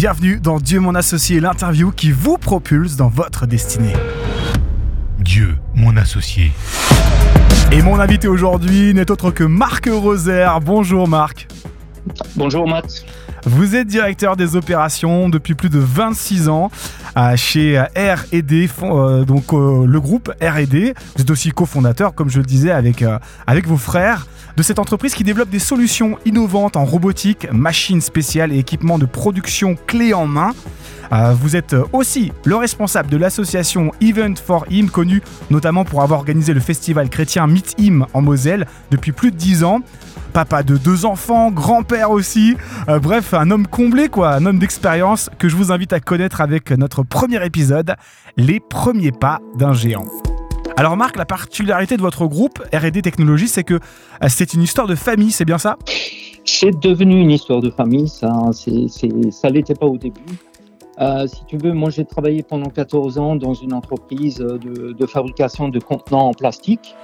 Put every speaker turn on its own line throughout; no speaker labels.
Bienvenue dans Dieu mon associé, l'interview qui vous propulse dans votre destinée.
Dieu mon associé.
Et mon invité aujourd'hui n'est autre que Marc Roser. Bonjour Marc.
Bonjour Matt.
Vous êtes directeur des opérations depuis plus de 26 ans chez R&D, euh, donc euh, le groupe R&D. Vous êtes aussi cofondateur, comme je le disais, avec, avec vos frères de cette entreprise qui développe des solutions innovantes en robotique, machines spéciales et équipements de production clés en main. vous êtes aussi le responsable de l'association Event for Him, connue notamment pour avoir organisé le festival chrétien Meet Him en Moselle depuis plus de 10 ans papa de deux enfants, grand-père aussi. Euh, bref, un homme comblé, quoi, un homme d'expérience que je vous invite à connaître avec notre premier épisode, Les premiers pas d'un géant. Alors Marc, la particularité de votre groupe RD Technologies, c'est que euh, c'est une histoire de famille, c'est bien ça?
C'est devenu une histoire de famille, ça, ça l'était pas au début. Euh, si tu veux, moi j'ai travaillé pendant 14 ans dans une entreprise de fabrication de contenants en plastique.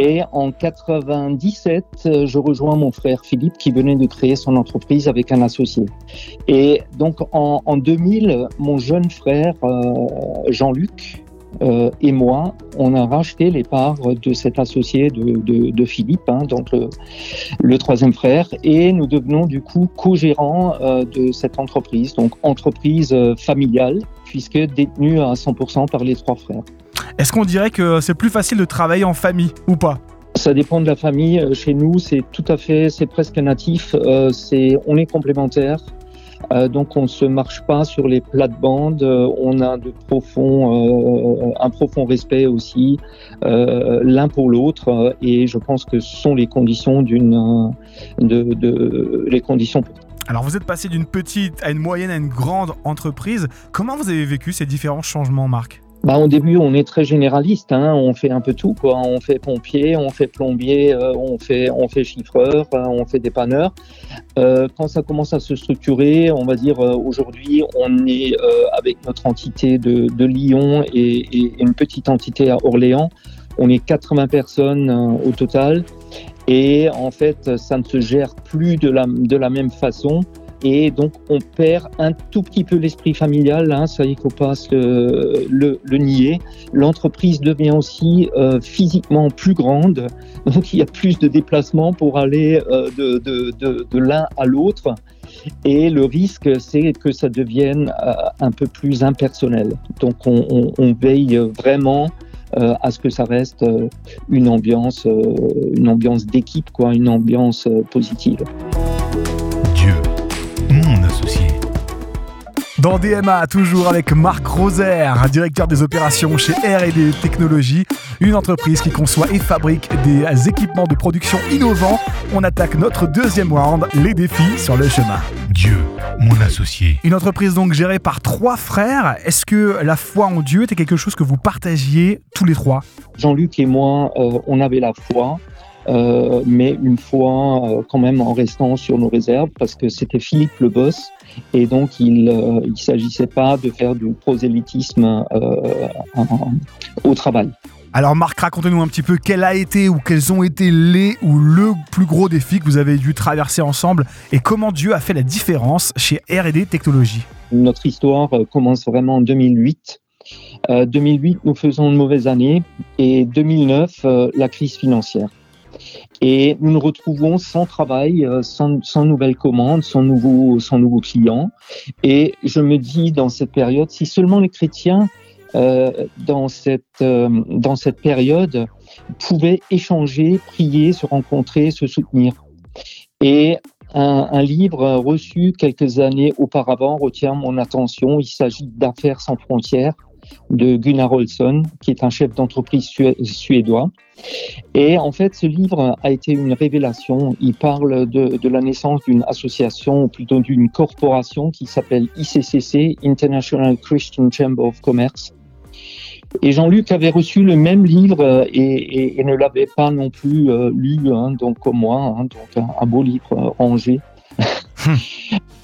Et en 97, euh, je rejoins mon frère Philippe qui venait de créer son entreprise avec un associé. Et donc en, en 2000, mon jeune frère euh, Jean-Luc euh, et moi, on a racheté les parts de cet associé de, Philippe, hein, donc le, troisième frère, et nous devenons du coup co-gérants euh, de cette entreprise, donc entreprise familiale, puisque détenue à 100% par les trois frères.
Est-ce qu'on dirait que c'est plus facile de travailler en famille ou pas?
Ça dépend de la famille. Euh, chez nous, c'est tout à fait, c'est presque natif. Euh, c'est, on est complémentaires. Euh, donc on ne se marche pas sur les plates-bandes. Euh, on a de profonds, un profond respect aussi l'un pour l'autre. et je pense que ce sont les conditions d'une, de, de, les conditions pour
alors vous êtes passé d'une petite à une moyenne à une grande entreprise. Comment vous avez vécu ces différents changements, Marc?
Bah, au début, on est très généraliste. Hein. On fait un peu tout. Quoi. On fait pompier, on fait plombier, euh, on fait on fait chiffreur, hein, on fait dépanneur. Euh, quand ça commence à se structurer, on va dire euh, aujourd'hui, on est euh, avec notre entité de, Lyon et, et, une petite entité à Orléans. On est 80 personnes euh, au total. Et en fait, ça ne se gère plus de la, de la même façon. Et donc, on perd un tout petit peu l'esprit familial, hein, ça, il faut pas se, le, le, nier. L'entreprise devient aussi euh, physiquement plus grande, donc il y a plus de déplacements pour aller euh, de, de, de, de l'un à l'autre. Et le risque, c'est que ça devienne euh, un peu plus impersonnel. Donc, on, on, on veille vraiment euh, à ce que ça reste euh, une ambiance, euh, une ambiance d'équipe, quoi, une ambiance positive.
Dieu, mon associé.
Dans DMA, toujours avec Marc Roser, directeur des opérations chez R&D Technologies, une entreprise qui conçoit et fabrique des équipements de production innovants. On attaque notre deuxième round, les défis sur le chemin.
Dieu, mon associé.
Une entreprise donc gérée par trois frères. Est-ce que la foi en Dieu était quelque chose que vous partagiez tous les trois?
Jean-Luc et moi, euh, on avait la foi. Euh, mais une fois euh, quand même en restant sur nos réserves parce que c'était Philippe le boss et donc il euh, il s'agissait pas de faire du prosélytisme euh, en, au travail.
Alors Marc, racontez-nous un petit peu quel a été ou quels ont été les ou le plus gros défi que vous avez dû traverser ensemble et comment Dieu a fait la différence chez R&D Technologies.
Notre histoire commence vraiment en 2008. Euh, 2008, nous faisons une mauvaise année et 2009, euh, la crise financière. Et nous nous retrouvons sans travail, euh, sans, sans nouvelles commandes, sans nouveaux, sans clients. Et je me dis dans cette période, si seulement les chrétiens euh, dans cette euh, dans cette période pouvaient échanger, prier, se rencontrer, se soutenir. Et un, livre reçu quelques années auparavant retient mon attention. Il s'agit d'Affaires sans frontières de Gunnar Olsson, qui est un chef d'entreprise suédois. Et en fait, ce livre a été une révélation. Il parle de, de la naissance d'une association, ou plutôt d'une corporation qui s'appelle ICCC, International Christian Chamber of Commerce. Et Jean-Luc avait reçu le même livre et, et, et ne l'avait pas non plus euh, lu, hein, donc comme moi, hein, donc un, un, beau livre euh, rangé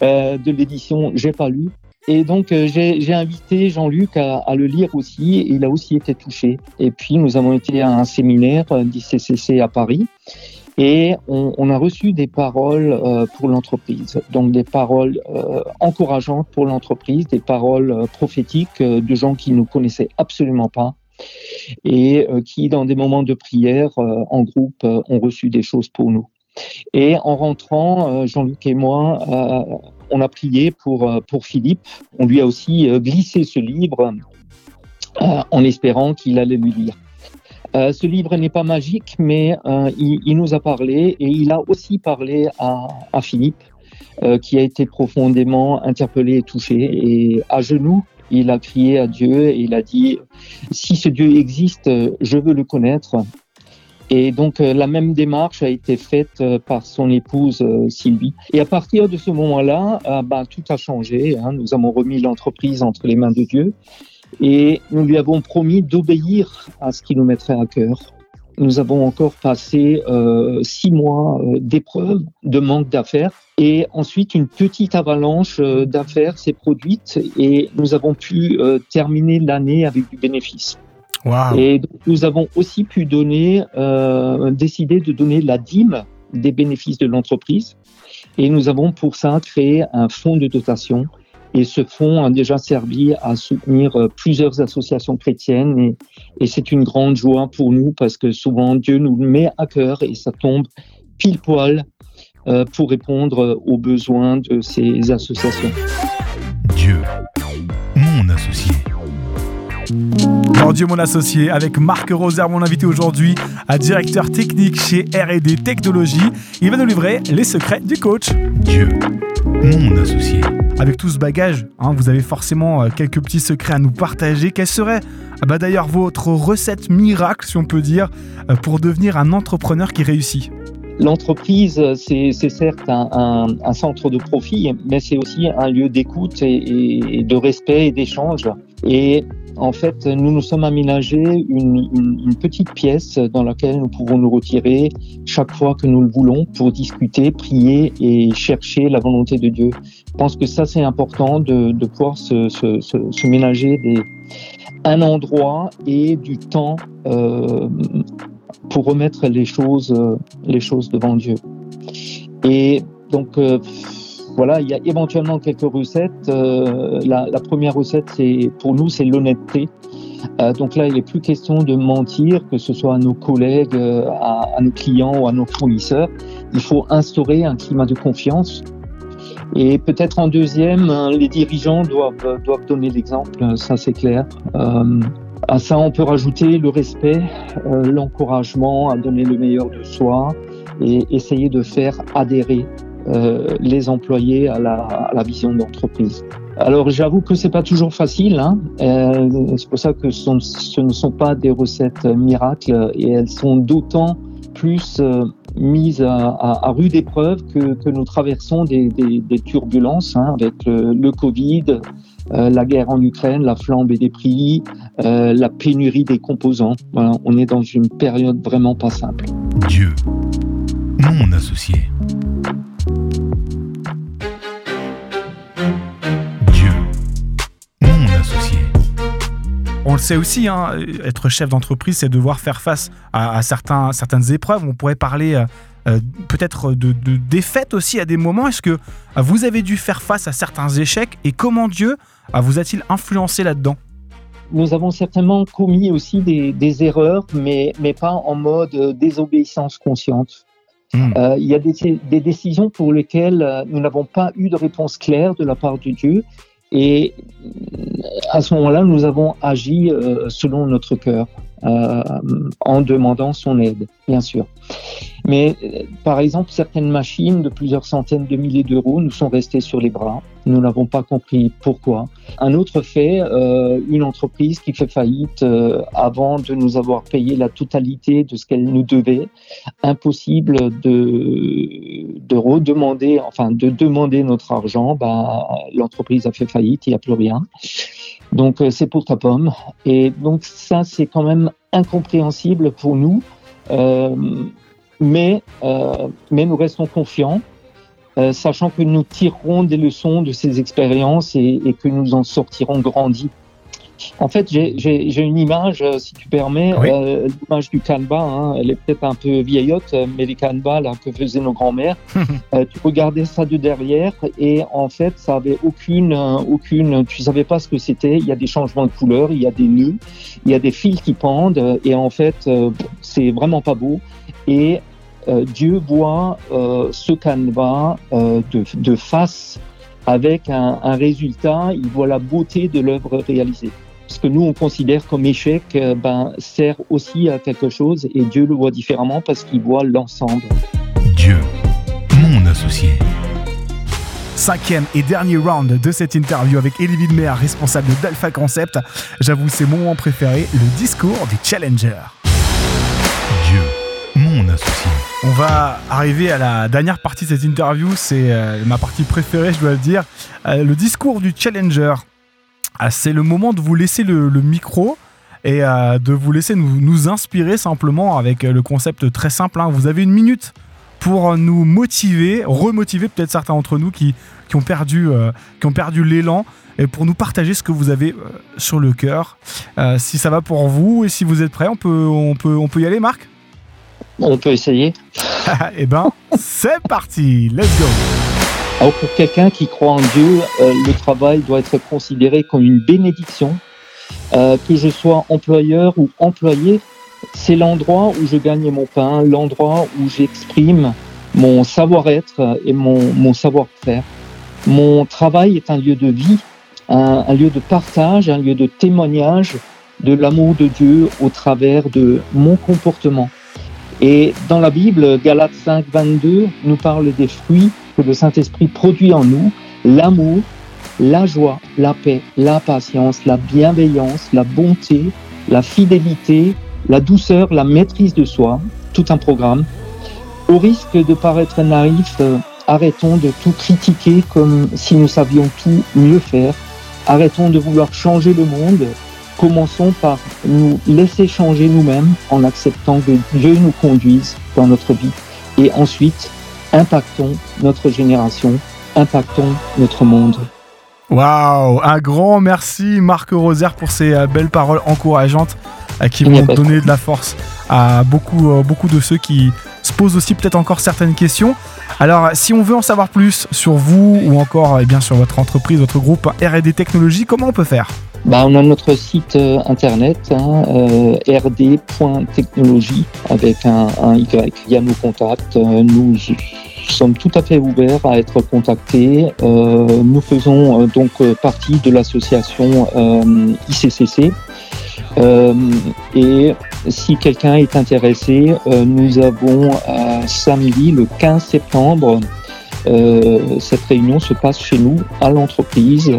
euh, de l'édition J'ai pas lu. Et donc, euh, j'ai invité Jean-Luc à, à, le lire aussi. Et il a aussi été touché. Et puis, nous avons été à un séminaire d'ICCC à Paris. Et on, a reçu des paroles euh, pour l'entreprise, donc des paroles euh, encourageantes pour l'entreprise, des paroles euh, prophétiques de gens qui ne connaissaient absolument pas et qui, dans des moments de prière en groupe, ont reçu des choses pour nous. Et en rentrant, Jean-Luc et moi, on a prié pour, pour Philippe. On lui a aussi glissé ce livre en espérant qu'il allait lui lire. Euh, ce livre n'est pas magique, mais euh, il, nous a parlé et il a aussi parlé à, Philippe, euh, qui a été profondément interpellé et touché. Et à genoux, il a crié à Dieu et il a dit, si ce Dieu existe, je veux le connaître. Et donc la même démarche a été faite par son épouse Sylvie. Et à partir de ce moment-là, bah, tout a changé. Hein. Nous avons remis l'entreprise entre les mains de Dieu et nous lui avons promis d'obéir à ce qui nous mettrait à cœur. Nous avons encore passé euh, six mois euh, d'épreuves, de manque d'affaires, et ensuite une petite avalanche euh, d'affaires s'est produite et nous avons pu euh, terminer l'année avec du bénéfice.
Wow.
Et nous avons aussi pu donner, euh, décider de donner la dîme des bénéfices de l'entreprise. Et nous avons pour ça créé un fonds de dotation et ce fonds a déjà servi à soutenir euh, plusieurs associations chrétiennes et, et c'est une grande joie pour nous parce que souvent Dieu nous met à cœur et ça tombe pile poil euh, pour répondre aux besoins de ces associations.
Dieu, mon associé.
Mon Dieu, mon associé, avec Marc Roser, mon invité aujourd'hui, à directeur technique chez RD Technologies. Il va nous livrer les secrets du coach.
Dieu, mon associé.
Avec tout ce bagage, hein, vous avez forcément euh, quelques petits secrets à nous partager. Quelle serait ah bah d'ailleurs votre recette miracle, si on peut dire, euh, pour devenir un entrepreneur qui réussit?
L'entreprise, c'est certes un, centre de profit, mais c'est aussi un lieu d'écoute et, de respect et d'échange. Et en fait, nous nous sommes aménagés une, petite pièce dans laquelle nous pouvons nous retirer chaque fois que nous le voulons pour discuter, prier et chercher la volonté de Dieu. Je pense que ça, c'est important de, pouvoir se, ménager un endroit et du temps euh, pour remettre les choses, les choses devant Dieu. Et donc, euh, voilà, il y a éventuellement quelques recettes. Euh, la, première recette, c'est pour nous, c'est l'honnêteté. Euh, donc là, il n'est plus question de mentir, que ce soit à nos collègues, euh, à, à, nos clients ou à nos fournisseurs. Il faut instaurer un climat de confiance. Et peut-être en deuxième, hein, les dirigeants doivent, doivent donner l'exemple, ça c'est clair. À ça, on peut rajouter le respect, euh, l'encouragement à donner le meilleur de soi et essayer de faire adhérer euh, les employés à la, à la vision d'entreprise. Alors j'avoue que c'est pas toujours facile. Hein. Euh, c'est pour ça que ce, ne sont pas des recettes miracles et elles sont d'autant plus euh, mises à, à, à rude épreuve que, que, nous traversons des, des, des turbulences hein, avec le, le Covid, euh, la guerre en Ukraine, la flambée des prix, euh, la pénurie des composants. Voilà, on est dans une période vraiment pas simple.
Dieu, mon associé.
On le sait aussi, hein, être chef d'entreprise, c'est devoir faire face à, à, certains, certaines épreuves. On pourrait parler euh, euh peut-être de, de, défaites aussi à des moments. Est-ce que vous avez dû faire face à certains échecs? Et comment Dieu vous a-t-il influencé là-dedans?
Nous avons certainement commis aussi des, des, erreurs, mais, mais pas en mode désobéissance consciente. Mmh. Euh, il y a des, des, décisions pour lesquelles nous n'avons pas eu de réponse claire de la part de Dieu et à ce moment-là, nous avons agi euh, selon notre cœur, euh, en demandant son aide, bien sûr. Mais euh, par exemple, certaines machines de plusieurs centaines de milliers d'euros nous sont restées sur les bras. Nous n'avons pas compris pourquoi. Un autre fait, euh, une entreprise qui fait faillite euh, avant de nous avoir payé la totalité de ce qu'elle nous devait. Impossible de, de redemander, enfin de demander notre argent. Ben, l'entreprise a fait faillite, il n'y a plus rien. Donc c'est pour ta pomme. Et donc ça, c'est quand même incompréhensible pour nous. Euh, mais, euh, mais nous restons confiants, euh, sachant que nous tirerons des leçons de ces expériences et, et, que nous en sortirons grandis. En fait, j'ai une image, euh, si tu permets, euh, l'image du canevas. Hein, elle est peut-être un peu vieillotte, mais les canevas là, que faisaient nos grands-mères. euh, tu regardais ça de derrière et en fait, ça avait aucune, aucune. Tu savais pas ce que c'était. Il y a des changements de couleur, il y a des nœuds, il y a des fils qui pendent et en fait, euh, c'est vraiment pas beau. Et euh, Dieu voit euh, ce canevas de, de face avec un, un, résultat, il voit la beauté de l'œuvre réalisée ce que nous on considère comme échec euh, ben, sert aussi à quelque chose et Dieu le voit différemment parce qu'il voit l'ensemble.
Dieu, mon associé.
Cinquième et dernier round de cette interview avec Elie Widmer, responsable d'Alpha Concept. J'avoue, c'est mon moment préféré, le discours du Challenger.
Dieu, mon associé.
On va arriver à la dernière partie de cette interview, c'est euh, ma partie préférée, je dois le dire, euh, le discours du Challenger. Ah, c'est le moment de vous laisser le, micro et euh, de vous laisser nous, inspirer simplement avec euh, le concept très simple. Hein. Vous avez une minute pour nous motiver, remotiver peut-être certains d'entre nous qui, qui ont perdu, euh, qui ont perdu l'élan et pour nous partager ce que vous avez sur le cœur. si ça va pour vous et si vous êtes prêts, on peut, on peut, on peut y aller, Marc?
On peut essayer.
eh ben, c'est parti, let's go.
Alors pour quelqu'un qui croit en Dieu, euh, le travail doit être considéré comme une bénédiction. Euh, que je sois employeur ou employé, c'est l'endroit où je gagne mon pain, l'endroit où j'exprime mon savoir-être et mon, mon savoir-faire. Mon travail est un lieu de vie, un, un, lieu de partage, un lieu de témoignage de l'amour de Dieu au travers de mon comportement. Et dans la Bible, Galates 5, 22 nous parle des fruits que le Saint-Esprit produit en nous, l'amour, la joie, la paix, la patience, la bienveillance, la bonté, la fidélité, la douceur, la maîtrise de soi, tout un programme. Au risque de paraître naïf, euh, arrêtons de tout critiquer comme si nous savions tout mieux faire. Arrêtons de vouloir changer le monde. Commençons par nous laisser changer nous-mêmes en acceptant que Dieu nous conduise dans notre vie. Et ensuite, impactons notre génération, impactons notre monde.
Waouh Un grand merci Marc Rosaire pour ces euh, belles paroles encourageantes euh, qui vont donner de la force à beaucoup, euh, beaucoup de ceux qui se posent aussi peut-être encore certaines questions. Alors, si on veut en savoir plus sur vous ou encore eh bien, sur votre entreprise, votre groupe RD Technologies, comment on peut faire?
Bah, on a notre site internet hein, rd.technologie avec un, un, Y. Il y a nos contacts. nous sommes tout à fait ouverts à être contactés. Euh, nous faisons euh, donc euh, partie de l'association ICCC. et si quelqu'un est intéressé, nous avons samedi le 15 septembre, cette réunion se passe chez nous à l'entreprise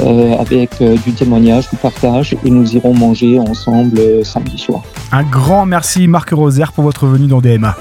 avec du témoignage, du partage et nous irons manger ensemble samedi soir.
Un grand merci Marc Rosaire pour votre venue dans DMA.